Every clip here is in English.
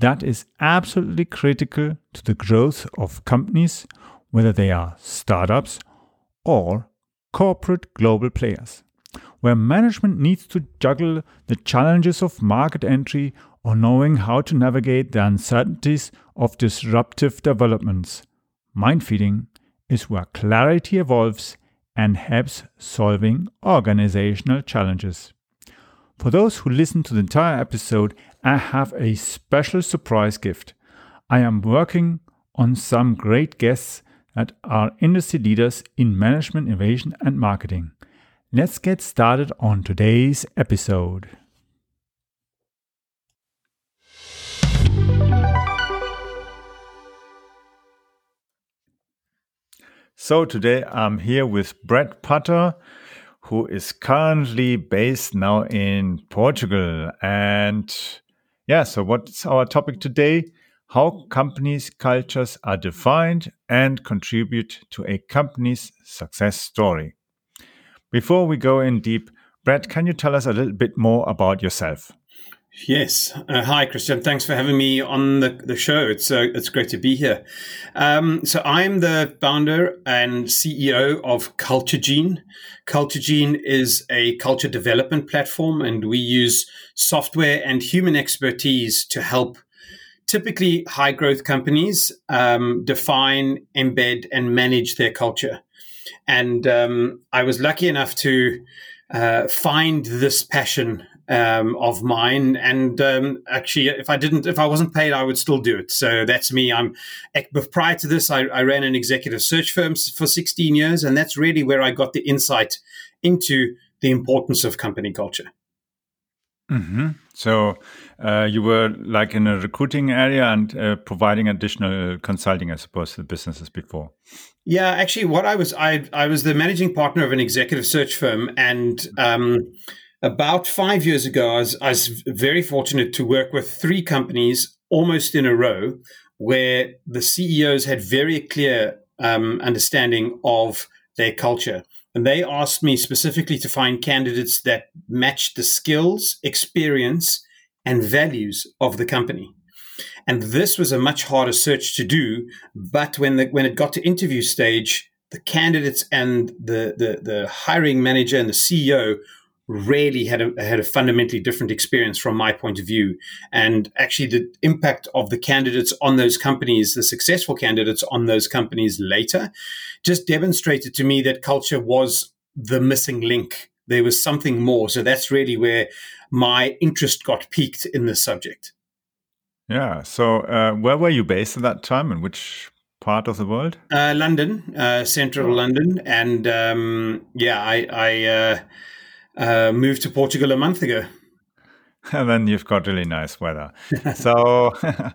that is absolutely critical to the growth of companies, whether they are startups or corporate global players, where management needs to juggle the challenges of market entry or knowing how to navigate the uncertainties of disruptive developments. Mind feeding is where clarity evolves and helps solving organizational challenges. For those who listen to the entire episode, I have a special surprise gift. I am working on some great guests that are industry leaders in management, innovation, and marketing. Let's get started on today's episode. So, today I'm here with Brett Putter who is currently based now in Portugal. And yeah, so what's our topic today? How companies' cultures are defined and contribute to a company's success story. Before we go in deep, Brett, can you tell us a little bit more about yourself? Yes. Uh, hi, Christian. Thanks for having me on the, the show. It's uh, it's great to be here. Um, so I'm the founder and CEO of Culture Gene. Culture Gene is a culture development platform, and we use software and human expertise to help typically high growth companies um, define, embed, and manage their culture. And um, I was lucky enough to uh, find this passion um, of mine. And um, actually, if I didn't, if I wasn't paid, I would still do it. So that's me. I'm. But prior to this, I, I ran an executive search firm for 16 years, and that's really where I got the insight into the importance of company culture. Mm-hmm. So uh, you were like in a recruiting area and uh, providing additional consulting, I suppose, to businesses before. Yeah, actually, what I was, I I was the managing partner of an executive search firm, and um, about five years ago, I was, I was very fortunate to work with three companies almost in a row where the CEOs had very clear um, understanding of their culture. And they asked me specifically to find candidates that matched the skills, experience, and values of the company. And this was a much harder search to do. But when the, when it got to interview stage, the candidates and the, the, the hiring manager and the CEO really had a had a fundamentally different experience from my point of view. And actually the impact of the candidates on those companies the successful candidates on those companies later just demonstrated to me that culture was the missing link. There was something more. So that's really where my interest got piqued in this subject. Yeah. So uh, where were you based at that time and which part of the world? Uh, london uh, central oh. london. And um, yeah i i uh, moved to Portugal a month ago. And then you've got really nice weather. so,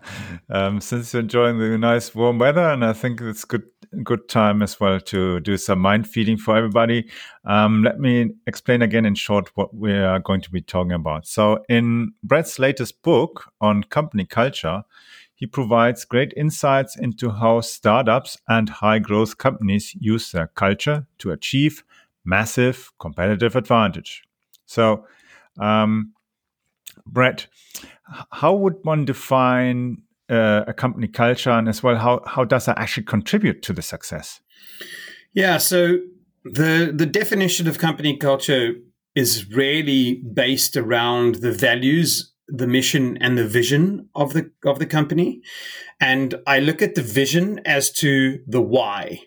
um, since you're enjoying the nice warm weather, and I think it's good good time as well to do some mind feeding for everybody. Um, let me explain again in short what we are going to be talking about. So, in Brett's latest book on company culture, he provides great insights into how startups and high growth companies use their culture to achieve massive competitive advantage. So, um, Brett, how would one define uh, a company culture, and as well, how how does that actually contribute to the success? Yeah, so the the definition of company culture is really based around the values, the mission, and the vision of the of the company. And I look at the vision as to the why.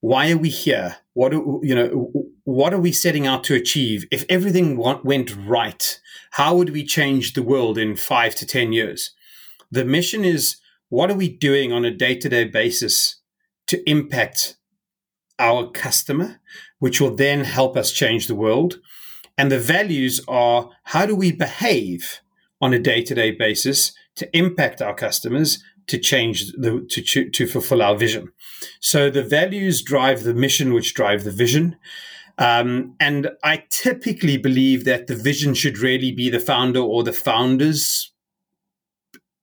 Why are we here? What do, you know? what are we setting out to achieve? If everything went right, how would we change the world in five to 10 years? The mission is what are we doing on a day to day basis to impact our customer, which will then help us change the world? And the values are how do we behave on a day to day basis to impact our customers, to change the to to fulfill our vision. So the values drive the mission, which drive the vision. Um, and I typically believe that the vision should really be the founder or the founders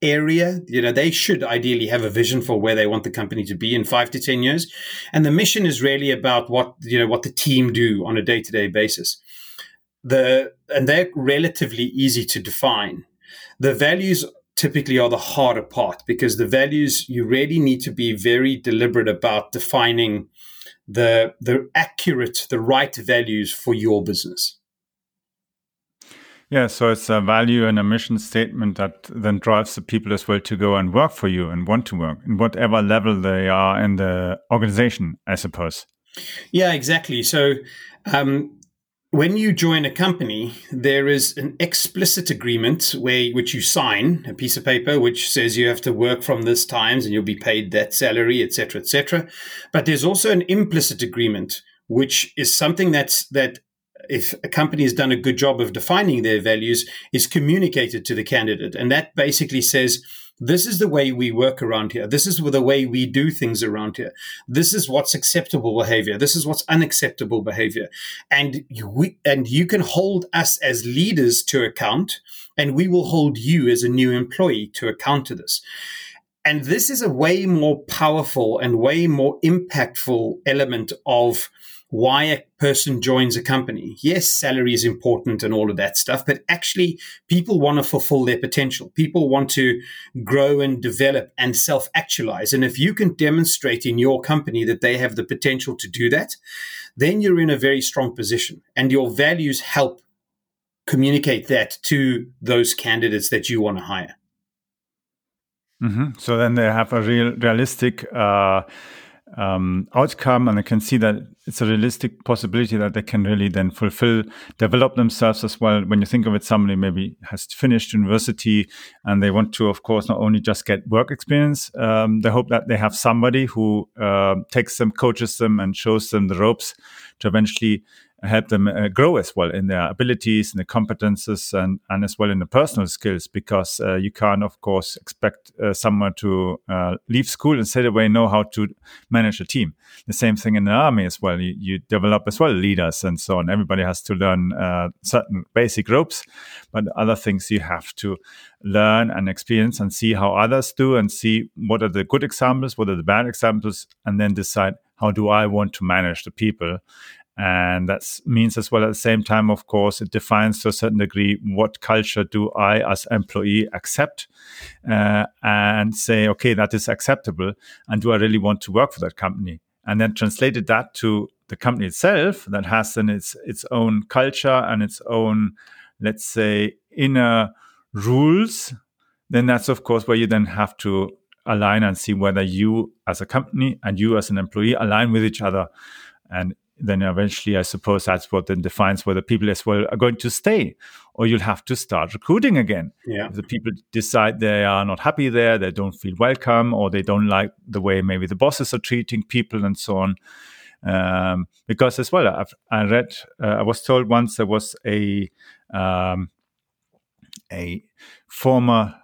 area. You know, they should ideally have a vision for where they want the company to be in five to 10 years. And the mission is really about what, you know, what the team do on a day to day basis. The, and they're relatively easy to define. The values typically are the harder part because the values you really need to be very deliberate about defining the the accurate the right values for your business yeah, so it's a value and a mission statement that then drives the people as well to go and work for you and want to work in whatever level they are in the organization, I suppose. Yeah, exactly. So um, when you join a company, there is an explicit agreement where which you sign a piece of paper which says you have to work from this times and you'll be paid that salary, etc., etc. But there's also an implicit agreement which is something that's that if a company has done a good job of defining their values, is communicated to the candidate. And that basically says, this is the way we work around here. This is the way we do things around here. This is what's acceptable behavior. This is what's unacceptable behavior. And you, and you can hold us as leaders to account, and we will hold you as a new employee to account to this. And this is a way more powerful and way more impactful element of why a person joins a company. Yes, salary is important and all of that stuff, but actually people want to fulfill their potential. People want to grow and develop and self actualize. And if you can demonstrate in your company that they have the potential to do that, then you're in a very strong position and your values help communicate that to those candidates that you want to hire. Mm-hmm. So then they have a real realistic uh, um, outcome and they can see that it's a realistic possibility that they can really then fulfill develop themselves as well when you think of it somebody maybe has finished university and they want to of course not only just get work experience um, they hope that they have somebody who uh, takes them coaches them and shows them the ropes to eventually help them uh, grow as well in their abilities and the competences and, and as well in the personal skills because uh, you can't of course expect uh, someone to uh, leave school and straight away know how to manage a team. The same thing in the army as well. You, you develop as well leaders and so on. Everybody has to learn uh, certain basic ropes but other things you have to learn and experience and see how others do and see what are the good examples what are the bad examples and then decide how do i want to manage the people and that means as well at the same time of course it defines to a certain degree what culture do i as employee accept uh, and say okay that is acceptable and do i really want to work for that company? And then translated that to the company itself that has then its its own culture and its own let's say inner rules then that's of course where you then have to align and see whether you as a company and you as an employee align with each other. And then eventually I suppose that's what then defines whether people as well are going to stay, or you'll have to start recruiting again. Yeah. If the people decide they are not happy there, they don't feel welcome, or they don't like the way maybe the bosses are treating people and so on. Um, because as well, I've, i read, uh, I was told once there was a um, a former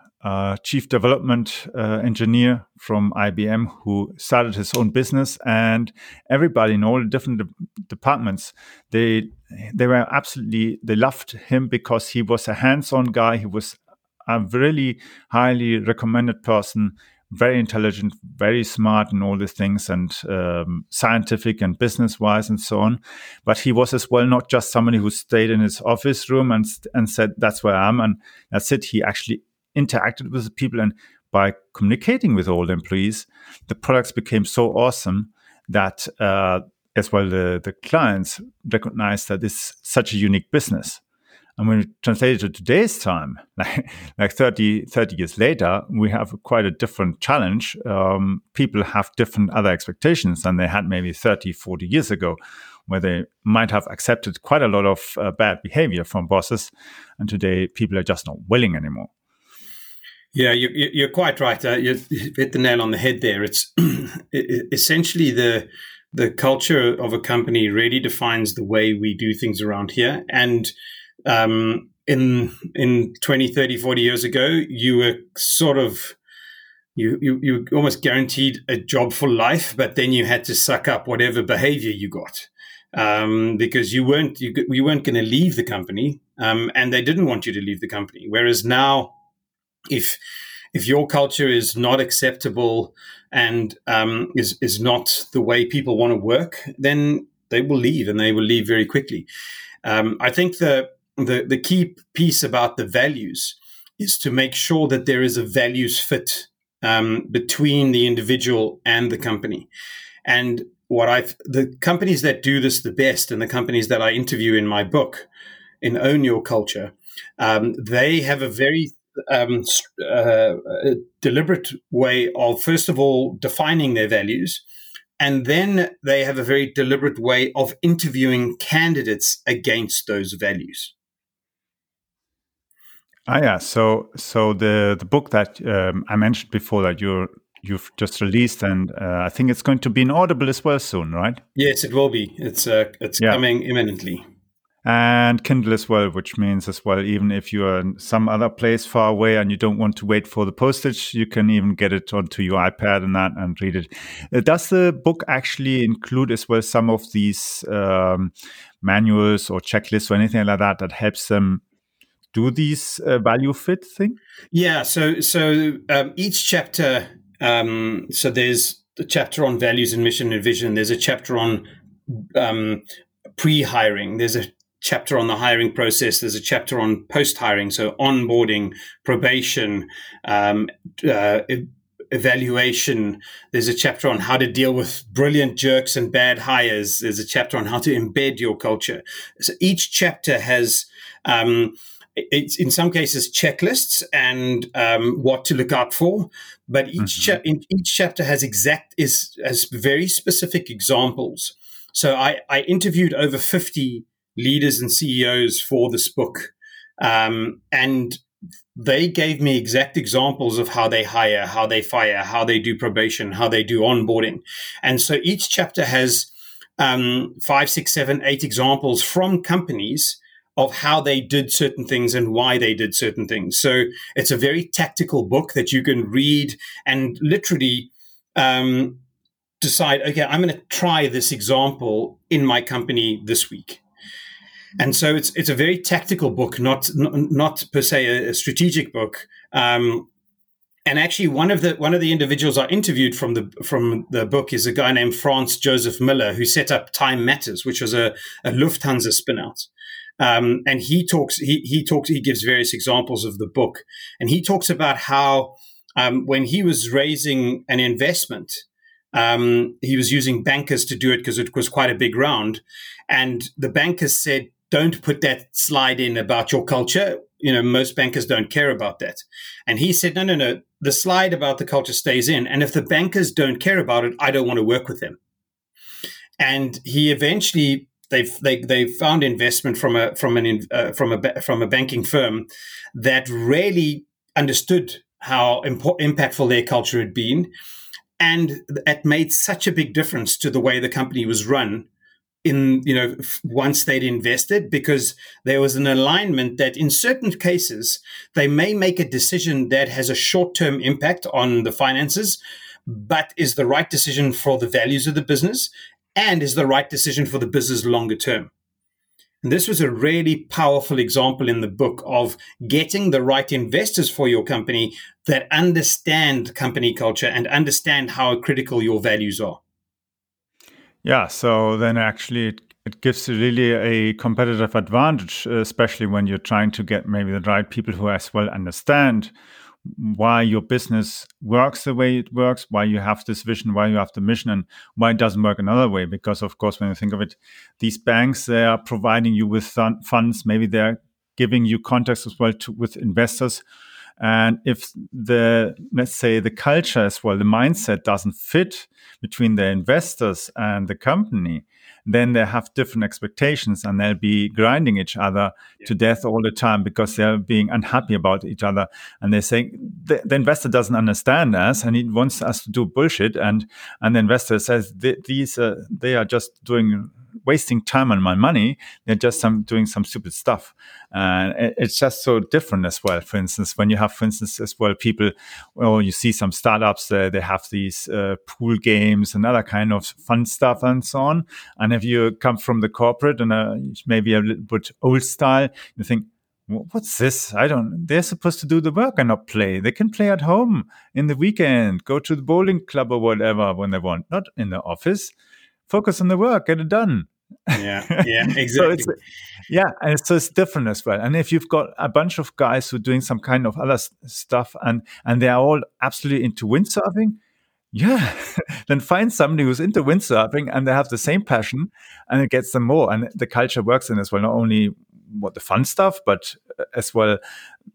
chief development uh, engineer from IBM who started his own business, and everybody in all the different de- departments they they were absolutely they loved him because he was a hands-on guy. He was a really highly recommended person, very intelligent, very smart, and all these things, and um, scientific and business-wise, and so on. But he was as well not just somebody who stayed in his office room and and said that's where I am and that's it. He actually interacted with the people and by communicating with all the employees, the products became so awesome that uh, as well the, the clients recognized that it's such a unique business. And when we translate it to today's time, like, like 30, 30 years later, we have quite a different challenge. Um, people have different other expectations than they had maybe 30, 40 years ago, where they might have accepted quite a lot of uh, bad behavior from bosses. And today, people are just not willing anymore. Yeah, you, are quite right. Uh, you hit the nail on the head there. It's essentially the the culture of a company really defines the way we do things around here. And um, in in 20, 30, 40 years ago, you were sort of you, you you almost guaranteed a job for life, but then you had to suck up whatever behavior you got um, because you weren't you, you weren't going to leave the company, um, and they didn't want you to leave the company. Whereas now, if if your culture is not acceptable and um, is is not the way people want to work, then they will leave, and they will leave very quickly. Um, I think the, the the key piece about the values is to make sure that there is a values fit um, between the individual and the company. And what I've the companies that do this the best, and the companies that I interview in my book, in Own Your Culture, um, they have a very um, uh, a deliberate way of first of all defining their values. And then they have a very deliberate way of interviewing candidates against those values. Ah, yeah. So, so the the book that um, I mentioned before that you're you've just released, and uh, I think it's going to be in Audible as well soon, right? Yes, it will be. It's uh, it's yeah. coming imminently. And Kindle as well, which means as well, even if you are in some other place far away and you don't want to wait for the postage, you can even get it onto your iPad and that and read it. Uh, does the book actually include as well some of these um, manuals or checklists or anything like that that helps them do these uh, value fit thing? Yeah. So so um, each chapter. Um, so there's a chapter on values and mission and vision. There's a chapter on um, pre-hiring. There's a chapter on the hiring process. There's a chapter on post-hiring, so onboarding, probation, um, uh, evaluation. There's a chapter on how to deal with brilliant jerks and bad hires. There's a chapter on how to embed your culture. So each chapter has um, it's in some cases checklists and um, what to look out for, but each mm-hmm. cha- in, each chapter has exact is has very specific examples. So I, I interviewed over fifty leaders and CEOs for this book, um, and they gave me exact examples of how they hire, how they fire, how they do probation, how they do onboarding, and so each chapter has um, five, six, seven, eight examples from companies of how they did certain things and why they did certain things. So it's a very tactical book that you can read and literally um, decide, okay, I'm going to try this example in my company this week. And so it's it's a very tactical book, not not, per se a, a strategic book. Um, and actually, one of the one of the individuals I interviewed from the from the book is a guy named Franz Joseph Miller, who set up Time Matters, which was a, a Lufthansa spinout. Um, and he talks, he, he talks, he gives various examples of the book. And he talks about how um, when he was raising an investment, um, he was using bankers to do it because it was quite a big round. And the bankers said, don't put that slide in about your culture. You know, most bankers don't care about that. And he said, no, no, no. The slide about the culture stays in. And if the bankers don't care about it, I don't want to work with them. And he eventually they they they found investment from a from an uh, from a from a banking firm that really understood how impo- impactful their culture had been, and it made such a big difference to the way the company was run. In you know, once they'd invested, because there was an alignment that in certain cases they may make a decision that has a short term impact on the finances, but is the right decision for the values of the business and is the right decision for the business longer term. And this was a really powerful example in the book of getting the right investors for your company that understand company culture and understand how critical your values are. Yeah, so then actually it, it gives you really a competitive advantage, especially when you're trying to get maybe the right people who as well understand why your business works the way it works, why you have this vision, why you have the mission, and why it doesn't work another way. Because, of course, when you think of it, these banks they are providing you with funds. Maybe they're giving you contacts as well to, with investors. And if the let's say the culture as well, the mindset doesn't fit between the investors and the company, then they have different expectations and they'll be grinding each other yeah. to death all the time because they're being unhappy about each other and they're saying the, the, investor doesn't understand us and he wants us to do bullshit and and the investor says these uh, they are just doing wasting time on my money. They're just some doing some stupid stuff, and it's just so different as well. For instance, when you have, for instance, as well, people, well, you see some startups, uh, they have these uh, pool games and other kind of fun stuff and so on. And if you come from the corporate and uh, maybe a little bit old style, you think what's this? I don't. They're supposed to do the work and not play. They can play at home in the weekend, go to the bowling club or whatever when they want, not in the office. Focus on the work, get it done. Yeah, yeah, exactly. so yeah, and so it's different as well. And if you've got a bunch of guys who are doing some kind of other stuff and and they are all absolutely into windsurfing, yeah, then find somebody who's into windsurfing and they have the same passion and it gets them more. And the culture works in as well, not only what the fun stuff, but uh, as well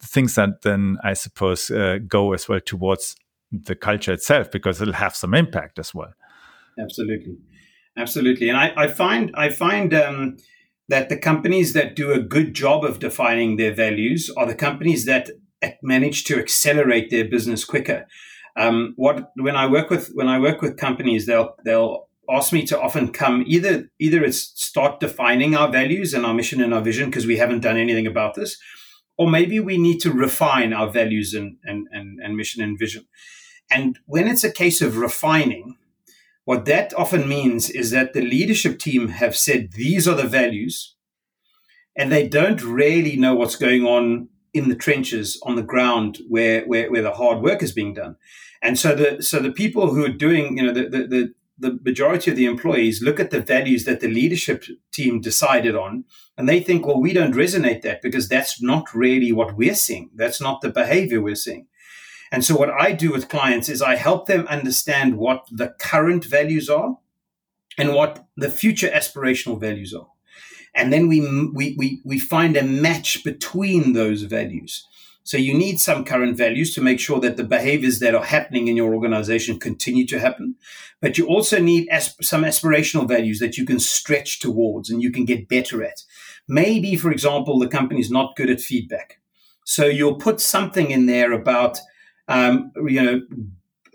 things that then I suppose uh, go as well towards the culture itself because it'll have some impact as well. Absolutely, absolutely, and I, I find I find um, that the companies that do a good job of defining their values are the companies that manage to accelerate their business quicker. Um, what when I work with when I work with companies, they'll they'll ask me to often come either either it's start defining our values and our mission and our vision because we haven't done anything about this or maybe we need to refine our values and, and, and, and mission and vision and when it's a case of refining what that often means is that the leadership team have said these are the values and they don't really know what's going on in the trenches on the ground where, where, where the hard work is being done and so the so the people who are doing you know the, the, the the majority of the employees look at the values that the leadership team decided on and they think, well, we don't resonate that because that's not really what we're seeing. That's not the behavior we're seeing. And so what I do with clients is I help them understand what the current values are and what the future aspirational values are. And then we, we, we, we find a match between those values. So you need some current values to make sure that the behaviors that are happening in your organization continue to happen. But you also need asp- some aspirational values that you can stretch towards and you can get better at. Maybe, for example, the company is not good at feedback. So you'll put something in there about, um, you know,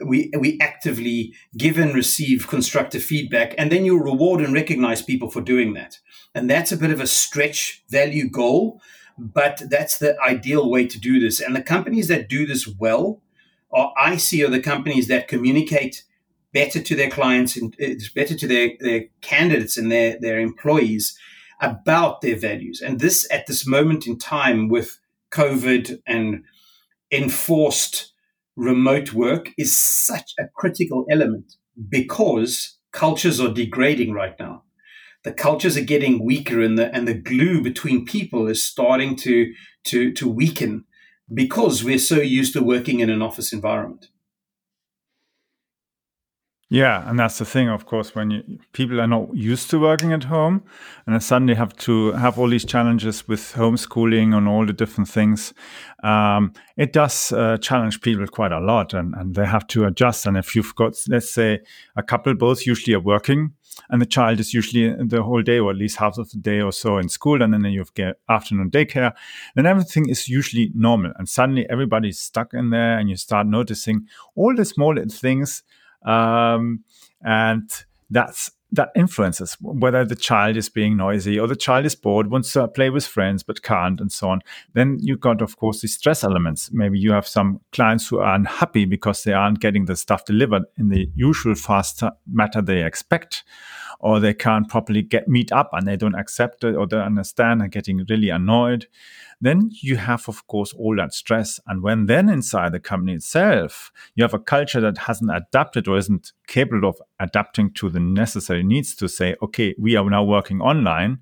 we, we actively give and receive constructive feedback, and then you reward and recognize people for doing that. And that's a bit of a stretch value goal but that's the ideal way to do this. And the companies that do this well are I see are the companies that communicate better to their clients and it's better to their, their candidates and their, their employees about their values. And this at this moment in time with COVID and enforced remote work is such a critical element because cultures are degrading right now the cultures are getting weaker and the and the glue between people is starting to to to weaken because we're so used to working in an office environment. Yeah, and that's the thing, of course, when you, people are not used to working at home and then suddenly have to have all these challenges with homeschooling and all the different things, um, it does uh, challenge people quite a lot and, and they have to adjust. And if you've got, let's say, a couple both usually are working and the child is usually the whole day or at least half of the day or so in school and then you have afternoon daycare then everything is usually normal and suddenly everybody's stuck in there and you start noticing all the small things um, and that's that influences whether the child is being noisy or the child is bored, wants to play with friends but can't, and so on. Then you got, of course, the stress elements. Maybe you have some clients who are unhappy because they aren't getting the stuff delivered in the usual fast matter they expect or they can't properly get meet up and they don't accept it or they understand and getting really annoyed then you have of course all that stress and when then inside the company itself you have a culture that hasn't adapted or isn't capable of adapting to the necessary needs to say okay we are now working online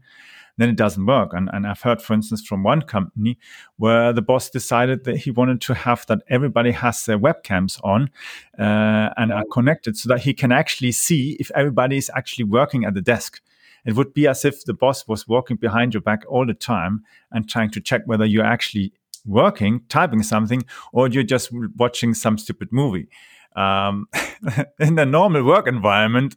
then it doesn't work. And, and I've heard, for instance, from one company where the boss decided that he wanted to have that everybody has their webcams on uh, and are connected so that he can actually see if everybody is actually working at the desk. It would be as if the boss was walking behind your back all the time and trying to check whether you're actually working, typing something, or you're just watching some stupid movie. Um, in a normal work environment,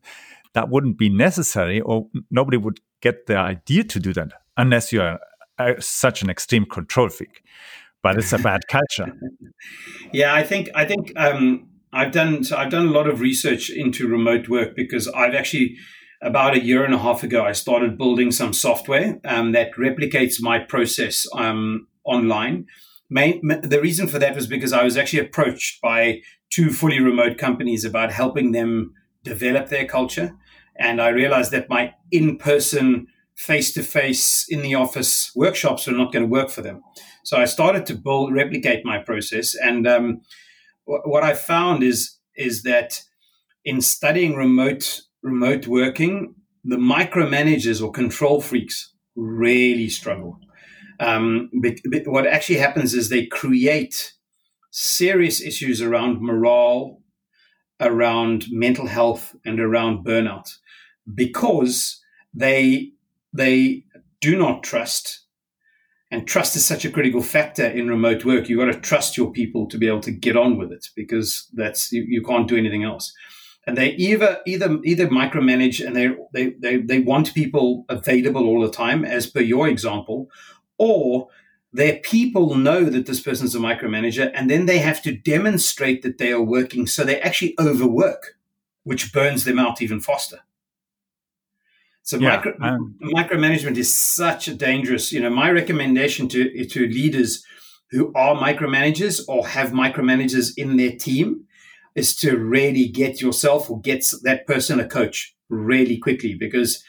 that wouldn't be necessary, or nobody would get the idea to do that unless you are uh, such an extreme control freak. But it's a bad culture. yeah, I think I think um, I've done so. I've done a lot of research into remote work because I've actually about a year and a half ago, I started building some software um, that replicates my process um, online. The reason for that was because I was actually approached by two fully remote companies about helping them develop their culture. And I realized that my in person, face to face, in the office workshops were not going to work for them. So I started to build, replicate my process. And um, what I found is, is that in studying remote remote working, the micromanagers or control freaks really struggle. Um, but, but what actually happens is they create serious issues around morale, around mental health, and around burnout because they they do not trust. And trust is such a critical factor in remote work. You've got to trust your people to be able to get on with it because that's you, you can't do anything else and they either either either micromanage and they, they they they want people available all the time, as per your example, or their people know that this person's a micromanager, and then they have to demonstrate that they are working, so they actually overwork, which burns them out even faster. So yeah, micro, um, micromanagement is such a dangerous. You know, my recommendation to to leaders who are micromanagers or have micromanagers in their team is to really get yourself or get that person a coach really quickly because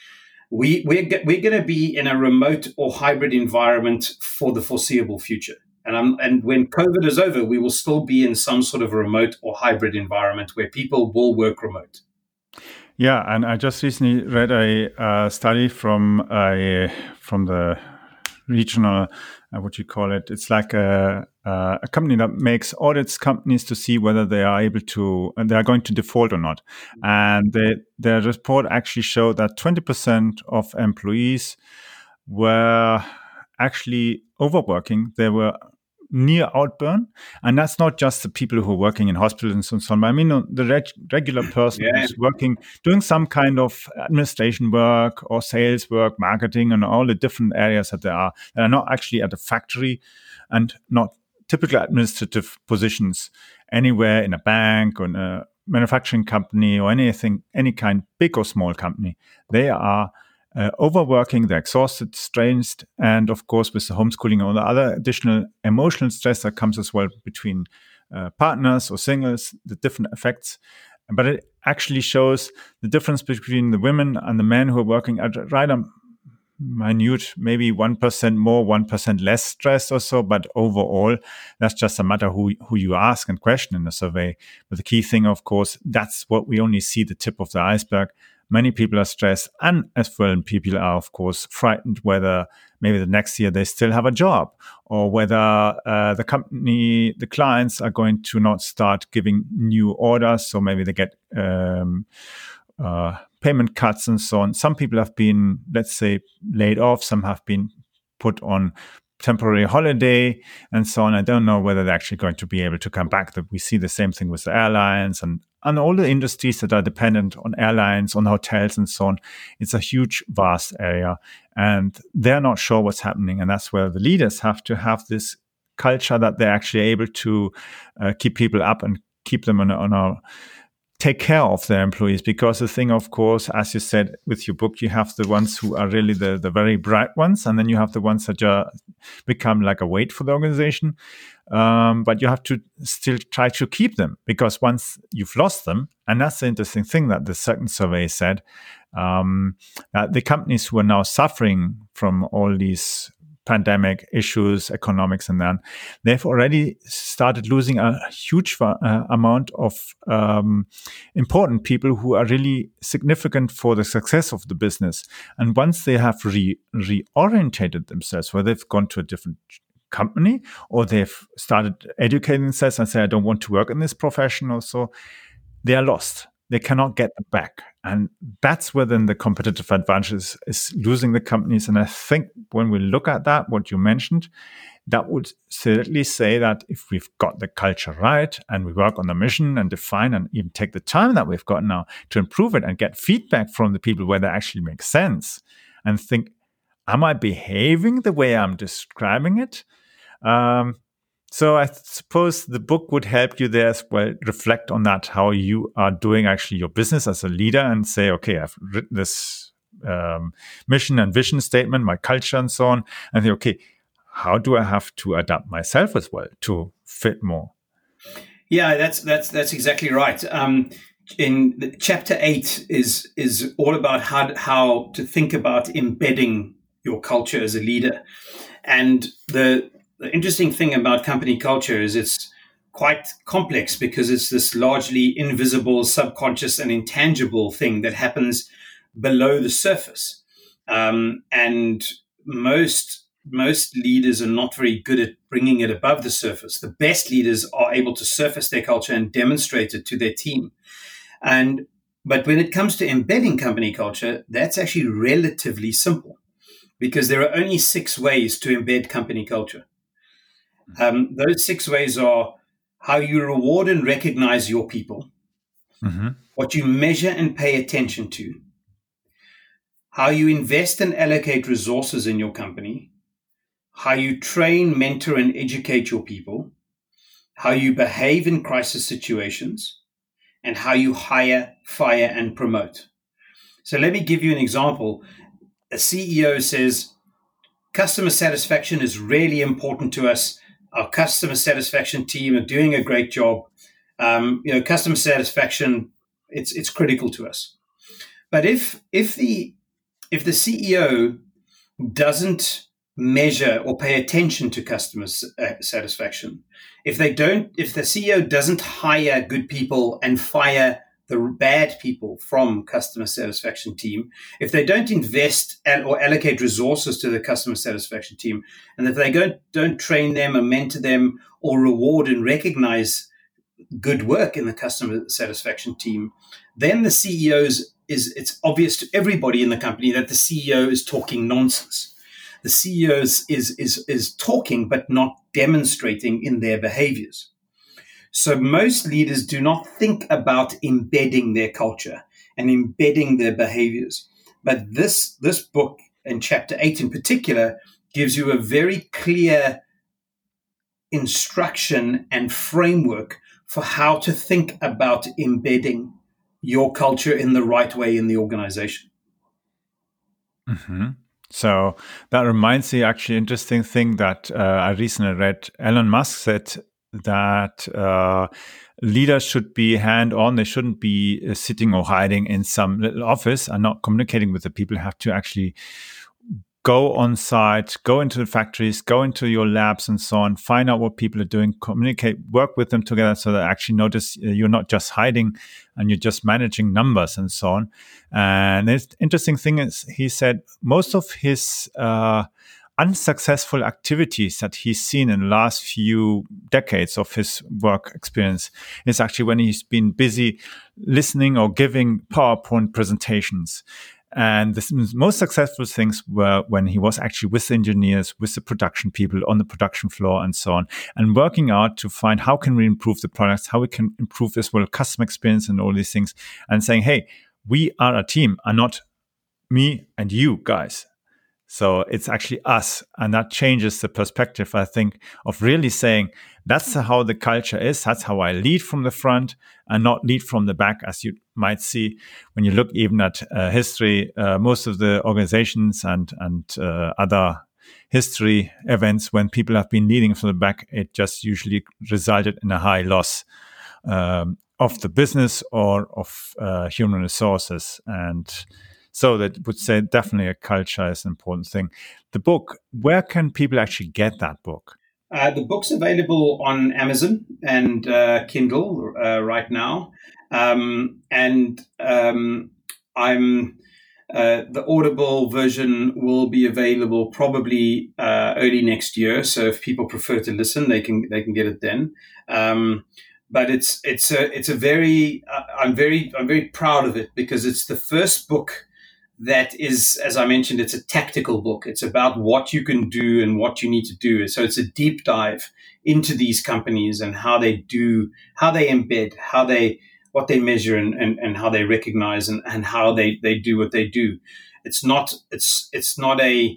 we we're, we're going to be in a remote or hybrid environment for the foreseeable future. And I'm, and when COVID is over, we will still be in some sort of remote or hybrid environment where people will work remote. Yeah, and I just recently read a uh, study from a from the regional uh, what you call it it's like a, uh, a company that makes audits companies to see whether they are able to and they are going to default or not and they, their report actually showed that 20% of employees were actually overworking they were near outburn. And that's not just the people who are working in hospitals and so on. But I mean, the reg- regular person yeah. who's working, doing some kind of administration work or sales work, marketing, and all the different areas that there are that are not actually at a factory and not typical administrative positions anywhere in a bank or in a manufacturing company or anything, any kind, big or small company. They are uh, overworking, they're exhausted, stressed, and of course, with the homeschooling or the other additional emotional stress that comes as well between uh, partners or singles, the different effects. But it actually shows the difference between the women and the men who are working at rather minute, maybe 1% more, 1% less stress or so. But overall, that's just a matter who, who you ask and question in the survey. But the key thing, of course, that's what we only see the tip of the iceberg many people are stressed and as well people are of course frightened whether maybe the next year they still have a job or whether uh, the company the clients are going to not start giving new orders so maybe they get um, uh, payment cuts and so on some people have been let's say laid off some have been put on temporary holiday and so on. I don't know whether they're actually going to be able to come back. That we see the same thing with the airlines and and all the industries that are dependent on airlines, on hotels, and so on. It's a huge, vast area, and they're not sure what's happening. And that's where the leaders have to have this culture that they're actually able to uh, keep people up and keep them on a, on a take care of their employees because the thing of course as you said with your book you have the ones who are really the, the very bright ones and then you have the ones that are become like a weight for the organization. Um, but you have to still try to keep them because once you've lost them and that's the interesting thing that the second survey said um, the companies who are now suffering from all these pandemic issues, economics, and then they've already started losing a huge uh, amount of um, important people who are really significant for the success of the business. And once they have re- reorientated themselves, where they've gone to a different company or they've started educating themselves and say, I don't want to work in this profession or so, they are lost. They cannot get them back. And that's then the competitive advantage is, is losing the companies. And I think when we look at that, what you mentioned, that would certainly say that if we've got the culture right and we work on the mission and define and even take the time that we've got now to improve it and get feedback from the people where that actually makes sense and think, am I behaving the way I'm describing it? Um, So I suppose the book would help you there as well. Reflect on that, how you are doing actually your business as a leader, and say, okay, I've written this um, mission and vision statement, my culture, and so on, and think, okay, how do I have to adapt myself as well to fit more? Yeah, that's that's that's exactly right. Um, in the, chapter eight is is all about how how to think about embedding your culture as a leader, and the the interesting thing about company culture is it's quite complex because it's this largely invisible, subconscious, and intangible thing that happens below the surface. Um, and most most leaders are not very good at bringing it above the surface. The best leaders are able to surface their culture and demonstrate it to their team. And but when it comes to embedding company culture, that's actually relatively simple because there are only six ways to embed company culture. Um, those six ways are how you reward and recognize your people, mm-hmm. what you measure and pay attention to, how you invest and allocate resources in your company, how you train, mentor, and educate your people, how you behave in crisis situations, and how you hire, fire, and promote. So let me give you an example. A CEO says, customer satisfaction is really important to us our customer satisfaction team are doing a great job. Um, you know, customer satisfaction it's it's critical to us. But if if the if the CEO doesn't measure or pay attention to customer uh, satisfaction, if they don't, if the CEO doesn't hire good people and fire the bad people from customer satisfaction team, if they don't invest or allocate resources to the customer satisfaction team, and if they don't, don't train them or mentor them or reward and recognize good work in the customer satisfaction team, then the CEOs is it's obvious to everybody in the company that the CEO is talking nonsense. The CEO is is, is talking but not demonstrating in their behaviors. So most leaders do not think about embedding their culture and embedding their behaviors. But this, this book in chapter eight in particular gives you a very clear instruction and framework for how to think about embedding your culture in the right way in the organization. Mm-hmm. So that reminds me, actually, an interesting thing that uh, I recently read. Elon Musk said that uh, leaders should be hand on. They shouldn't be uh, sitting or hiding in some little office and not communicating with the people. Have to actually go on site, go into the factories, go into your labs and so on, find out what people are doing, communicate, work with them together so they actually notice uh, you're not just hiding and you're just managing numbers and so on. And the interesting thing is, he said most of his uh, unsuccessful activities that he's seen in the last few decades of his work experience is actually when he's been busy listening or giving PowerPoint presentations. And the most successful things were when he was actually with the engineers, with the production people on the production floor and so on, and working out to find how can we improve the products, how we can improve as well customer experience and all these things, and saying, hey, we are a team, and not me and you guys. So it's actually us. And that changes the perspective, I think, of really saying that's how the culture is. That's how I lead from the front and not lead from the back, as you might see when you look even at uh, history. Uh, most of the organizations and, and uh, other history events, when people have been leading from the back, it just usually resulted in a high loss. Um, of the business or of uh, human resources. And so that would say definitely a culture is an important thing. The book, where can people actually get that book? Uh, the book's available on Amazon and uh, Kindle uh, right now, um, and um, I'm uh, the Audible version will be available probably uh, early next year. So if people prefer to listen, they can they can get it then. Um, but it's it's a it's a very uh, I'm very I'm very proud of it because it's the first book that is, as I mentioned, it's a tactical book. It's about what you can do and what you need to do. So it's a deep dive into these companies and how they do, how they embed, how they, what they measure and, and, and how they recognize and, and how they, they do what they do. It's not, it's, it's not a,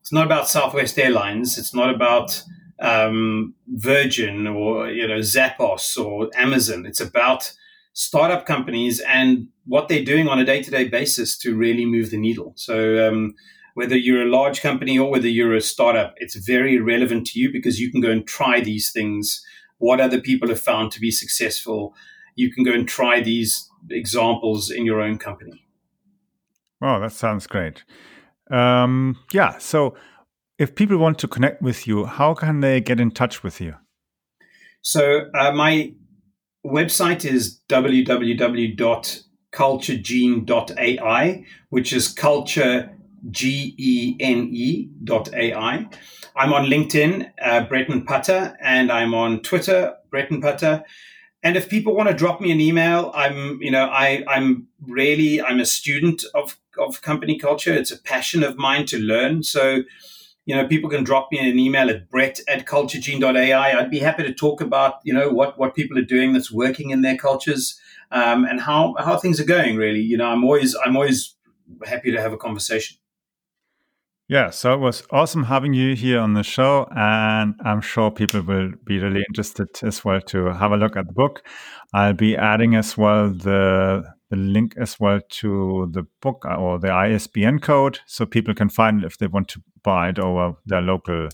it's not about Southwest Airlines. It's not about um, Virgin or you know Zappos or Amazon. It's about startup companies and what they're doing on a day-to-day basis to really move the needle. So um, whether you're a large company or whether you're a startup, it's very relevant to you because you can go and try these things. What other people have found to be successful, you can go and try these examples in your own company. Wow, that sounds great. Um, yeah, so if people want to connect with you, how can they get in touch with you? So uh, my website is www.culturegene.ai, which is culture G E N E dot AI. I'm on LinkedIn, uh, Bretton Putter, and I'm on Twitter, Bretton Putter. And if people want to drop me an email, I'm, you know, I, I'm really, I'm a student of, of company culture. It's a passion of mine to learn. So, you know, people can drop me an email at brett at culturegene.ai. I'd be happy to talk about, you know, what, what people are doing that's working in their cultures um, and how, how things are going, really. You know, I'm always, I'm always happy to have a conversation. Yeah, so it was awesome having you here on the show, and I'm sure people will be really interested as well to have a look at the book. I'll be adding as well the the link as well to the book or the ISBN code, so people can find it if they want to buy it over their local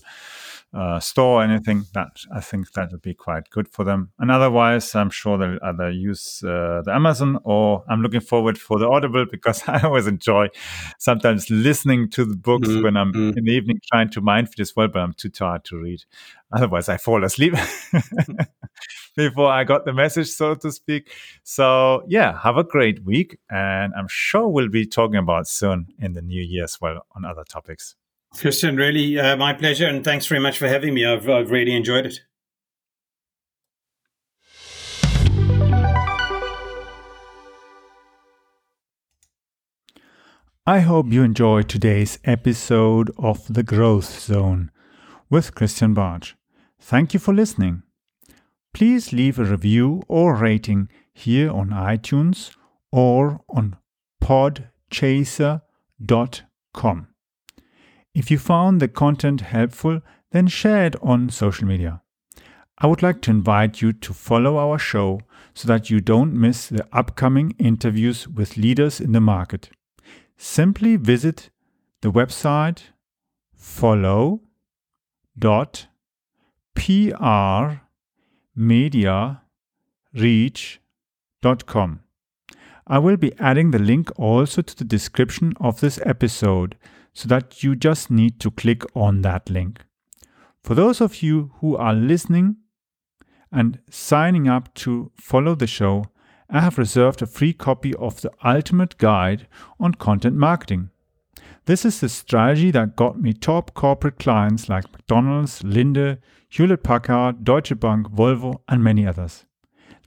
uh, store or anything, that I think that would be quite good for them. And otherwise, I'm sure they'll either use uh, the Amazon or I'm looking forward for the Audible because I always enjoy sometimes listening to the books mm-hmm. when I'm mm-hmm. in the evening trying to mind fit as well, but I'm too tired to read. Otherwise, I fall asleep. before I got the message, so to speak. So, yeah, have a great week. And I'm sure we'll be talking about soon in the new year as well on other topics. Christian, really uh, my pleasure, and thanks very much for having me. I've, I've really enjoyed it. I hope you enjoyed today's episode of The Growth Zone with Christian Bartsch. Thank you for listening. Please leave a review or rating here on iTunes or on podchaser.com. If you found the content helpful, then share it on social media. I would like to invite you to follow our show so that you don't miss the upcoming interviews with leaders in the market. Simply visit the website follow.prmediareach.com. I will be adding the link also to the description of this episode so that you just need to click on that link. For those of you who are listening and signing up to follow the show, I have reserved a free copy of the Ultimate Guide on Content Marketing. This is the strategy that got me top corporate clients like McDonald's, Linde, Hewlett Packard, Deutsche Bank, Volvo, and many others.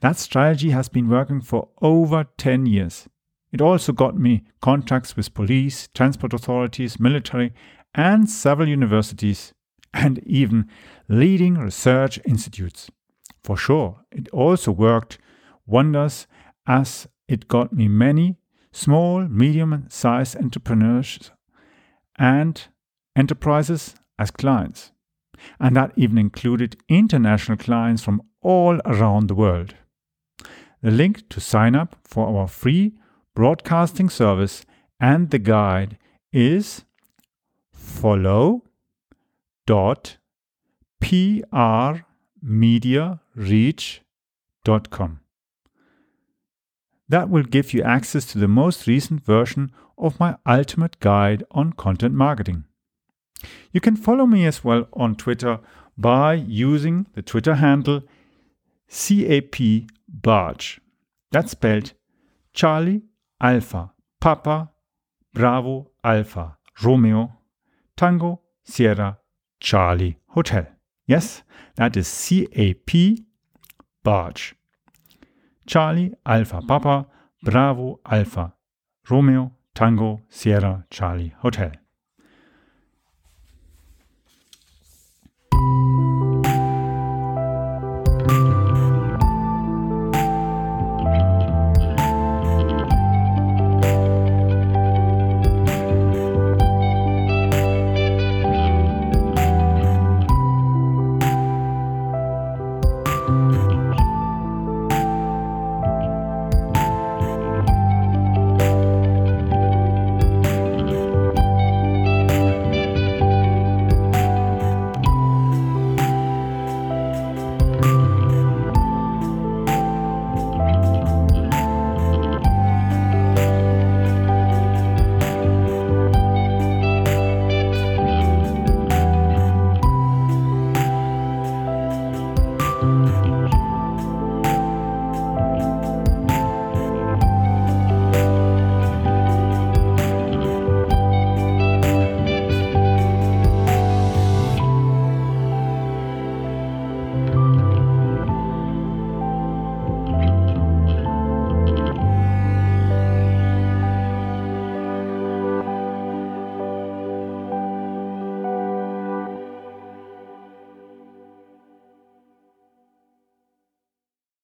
That strategy has been working for over 10 years. It also got me contacts with police, transport authorities, military, and several universities, and even leading research institutes. For sure, it also worked wonders as it got me many small, medium sized entrepreneurs and enterprises as clients. And that even included international clients from all around the world. The link to sign up for our free broadcasting service and the guide is follow.prmediareach.com. That will give you access to the most recent version of my ultimate guide on content marketing. You can follow me as well on Twitter by using the Twitter handle CAP Bartsch. That's spelled Charlie Alpha, Papa, Bravo, Alpha, Romeo, Tango, Sierra, Charlie, Hotel. Yes, that is CAP Bartsch. Charlie, Alpha, Papa, Bravo, Alpha, Romeo, Tango, Sierra, Charlie, Hotel.